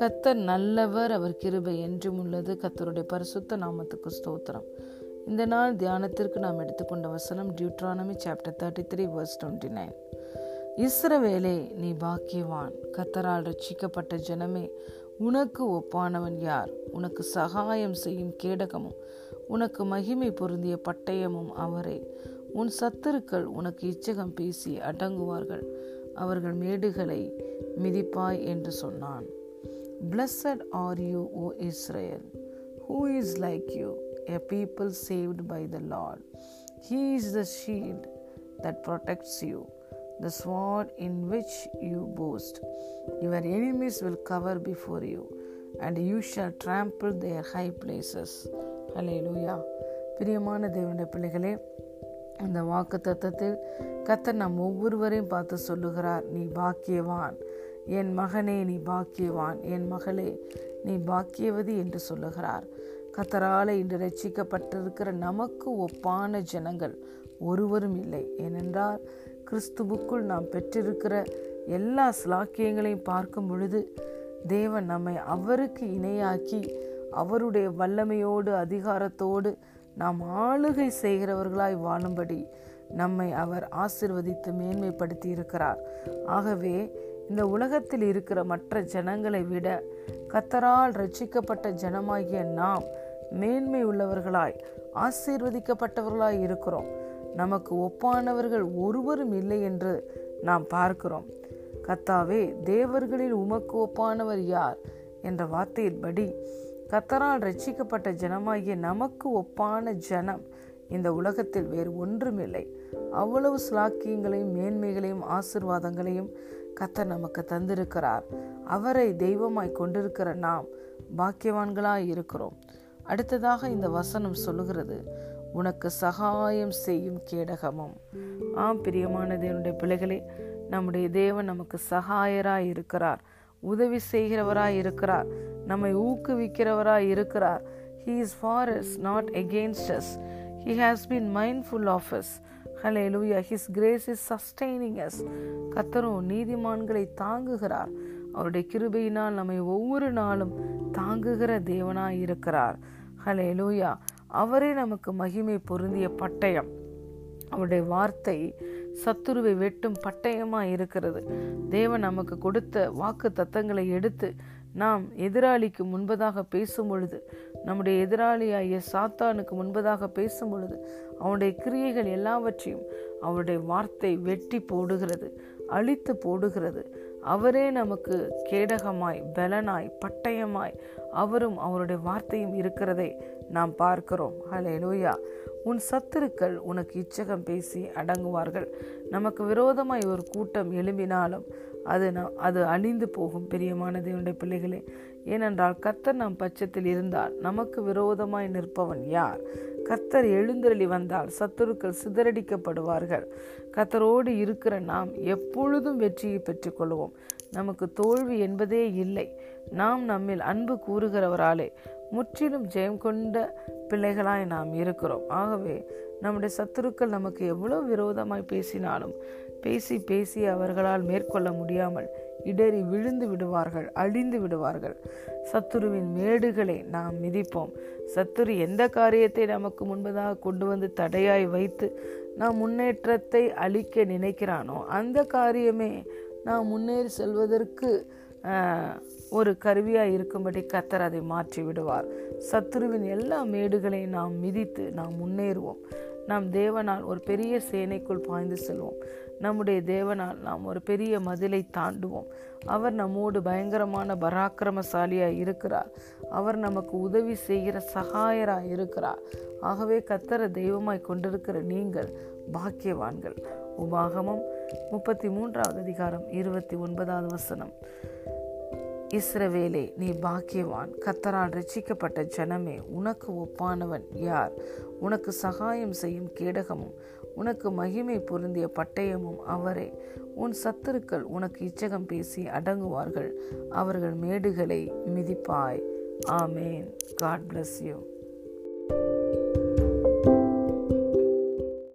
கத்தர் நல்லவர் அவர் கிருபை என்றும் உள்ளது. கத்தருடைய பரிசுத்த நாமத்துக்கு ஸ்தோத்திரம். இந்த நாள் தியானத்திற்கு நாம் எடுத்துக்கொண்ட வசனம் Deuteronomy chapter thirty three verse twenty nine. இஸ்ரவேலே நீ பாக்கியவான். கத்தரால் ரட்சிக்கப்பட்ட ஜனமே உனக்கு ஒப்பானவன் யார்? உனக்கு சகாயம் செய்யும் கேடகமும் உனக்கு மகிமை பொருந்திய பட்டயமும் அவரே. உன் சத்துருக்கள் உனக்கு இச்சகம் பேசி அடங்குவார்கள் அவர்கள் மேடுகளை மிதிப்பாய் என்று சொன்னான் blessed are you O Israel who is like you a people saved by the Lord he is the shield that protects you the sword in which you boast your enemies will cower before you and you shall trample their high places hallelujah பிரியமான தேவனுடைய பிள்ளைகளே இந்த வாக்கு தத்தத்தில் கத்தர் நம் ஒவ்வொருவரையும் பார்த்து சொல்லுகிறார். நீ பாக்கியவான். என் மகனே நீ பாக்கியவான். என் மகளே நீ பாக்கியவதி என்று சொல்லுகிறார். கத்தரால் இன்று ரட்சிக்கப்பட்டிருக்கிற நமக்கு ஒப்பான ஜனங்கள் ஒருவரும் இல்லை. ஏனென்றால் கிறிஸ்துவுக்குள் நாம் பெற்றிருக்கிற எல்லா சிலாக்கியங்களையும் பார்க்கும் பொழுது தேவன் நம்மை அவருக்கு இணையாக்கி அவருடைய வல்லமையோடு அதிகாரத்தோடு நாம் ஆளுகை செய்கிறவர்களாய் வாழும்படி நம்மை அவர் ஆசிர்வதித்து மேன்மைப்படுத்தி இருக்கிறார் ஆகவே இந்த உலகத்தில் இருக்கிற மற்ற ஜனங்களை விட கத்தரால் ரட்சிக்கப்பட்ட ஜனமாகிய நாம் மேன்மை உள்ளவர்களாய் ஆசீர்வதிக்கப்பட்டவர்களாய் இருக்கிறோம். நமக்கு ஒப்பானவர்கள் ஒருவரும் இல்லை என்று நாம் பார்க்கிறோம். கத்தாவே தேவர்களில் உமக்கு ஒப்பானவர் யார்? என்ற வார்த்தையின்படி கத்தரால் ரட்சிக்கப்பட்ட ஜனமாகிய நமக்கு ஒப்பான ஜனம். இந்த உலகத்தில் வேறு ஒன்றுமில்லை. அவ்வளவு ஸ்லாக்கியங்களையும் மேன்மைகளையும் ஆசிர்வாதங்களையும் கத்தர் நமக்கு தந்திருக்கிறார். அவரை தெய்வமாய் கொண்டிருக்கிற நாம் பாக்கியவான்களாய் இருக்கிறோம். அடுத்ததாக இந்த வசனம் சொல்லுகிறது உனக்கு சகாயம் செய்யும் கேடகமும். ஆம் பிரியமான தேவனுடைய பிள்ளைகளே நம்முடைய தேவன் நமக்கு சகாயராய் இருக்கிறார் உதவி செய்கிறவராய் இருக்கிறார். நம்மை ஊக்குவிக்கிறவராய் இருக்கிறார். He is for us not against us he has been mindful of us hallelujah his grace is sustaining us கத்தரும் நீதிமான்களை தாங்குகிறார். அவருடைய கிருபையினால் நம்மை ஒவ்வொரு நாளும் தாங்குகிற தேவனாய் இருக்கிறார். ஹலே லூயா அவரே நமக்கு மகிமை பொருந்திய பட்டயம். அவருடைய வார்த்தை சத்துருவை வெட்டும் பட்டயமாக இருக்கிறது. தேவன் நமக்கு கொடுத்த வாக்கு தத்தங்களை எடுத்து நாம் எதிராளிக்கு முன்பதாக பேசும் பொழுது நம்முடைய எதிராளியாகிய சாத்தானுக்கு முன்பதாக பேசும் பொழுது அவனுடைய கிரியைகள் எல்லாவற்றையும் அவருடைய வார்த்தை வெட்டி போடுகிறது அழித்து போடுகிறது. அவரே நமக்கு கேடகமாய் பலனாய் பட்டயமாய் அவரும் அவருடைய வார்த்தையும் இருக்கிறதை நாம் பார்க்கிறோம். ஹலே லோயா உன் சத்துருக்கள் உனக்கு இச்சகம் பேசி அடங்குவார்கள். நமக்கு விரோதமாய் ஒரு கூட்டம் எழும்பினாலும் அது அது அழிந்து போகும் பிரியமான தேவனுடைய பிள்ளைகளே. ஏனென்றால் கர்த்தர் நம் பட்சத்தில் இருந்தால் நமக்கு விரோதமாய் நிற்பவன் யார்? கர்த்தர் எழுந்தருளி வந்தால் சத்துருக்கள் சிதறடிக்கப்படுவார்கள். கத்தரோடு இருக்கிற நாம் எப்பொழுதும் வெற்றியை பெற்றுக்கொள்வோம். நமக்கு தோல்வி என்பதே இல்லை. நாம் நம்மில் அன்பு கூறுகிறவராலே முற்றிலும் ஜெயம் கொண்ட பிள்ளைகளாய் நாம் இருக்கிறோம். ஆகவே நம்முடைய சத்துருக்கள் நமக்கு எவ்வளோ விரோதமாய் பேசினாலும் பேசி பேசி அவர்களால் மேற்கொள்ள முடியாமல் இடறி விழுந்து விடுவார்கள் அழிந்து விடுவார்கள். சத்துருவின் மேடுகளை நாம் மிதிப்போம். சத்துரு எந்த காரியத்தை நமக்கு முன்பதாக கொண்டு வந்து தடையாய் வைத்து நாம் முன்னேற்றத்தை அளிக்க நினைக்கிறானோ அந்த காரியமே நாம் முன்னேறி செல்வதற்கு ஒரு கருவியாக இருக்கும்படி கத்தர் அதை மாற்றி விடுவார். சத்துருவின் எல்லா மேடுகளையும் நாம் மிதித்து நாம் முன்னேறுவோம். நாம் தேவனால் ஒரு பெரிய சேனைக்குள் பாய்ந்து செல்வோம். நம்முடைய தேவனால் நாம் ஒரு பெரிய மதிலை தாண்டுவோம். அவர் நம்மோடு பயங்கரமான பராக்கிரமசாலியாக இருக்கிறார். அவர் நமக்கு உதவி செய்கிற சகாயராக இருக்கிறார். ஆகவே கத்தர தெய்வமாய் கொண்டிருக்கிற நீங்கள் பாக்கியவான்கள். உபாகமம் முப்பத்தி மூன்றாவது அதிகாரம் இருபத்தி ஒன்பதாவது வசனம். இஸ்ரவேலே நீ பாக்கியவான். கத்தரால் ரட்சிக்கப்பட்ட ஜனமே உனக்கு ஒப்பானவன் யார்? உனக்கு சகாயம் செய்யும் கேடகமும் உனக்கு மகிமை பொருந்திய பட்டயமும் அவரே. உன் சத்துருக்கள் உனக்கு இச்சகம் பேசி அடங்குவார்கள் அவர்கள் மேடுகளை மிதிப்பாய். ஆமேன். God bless you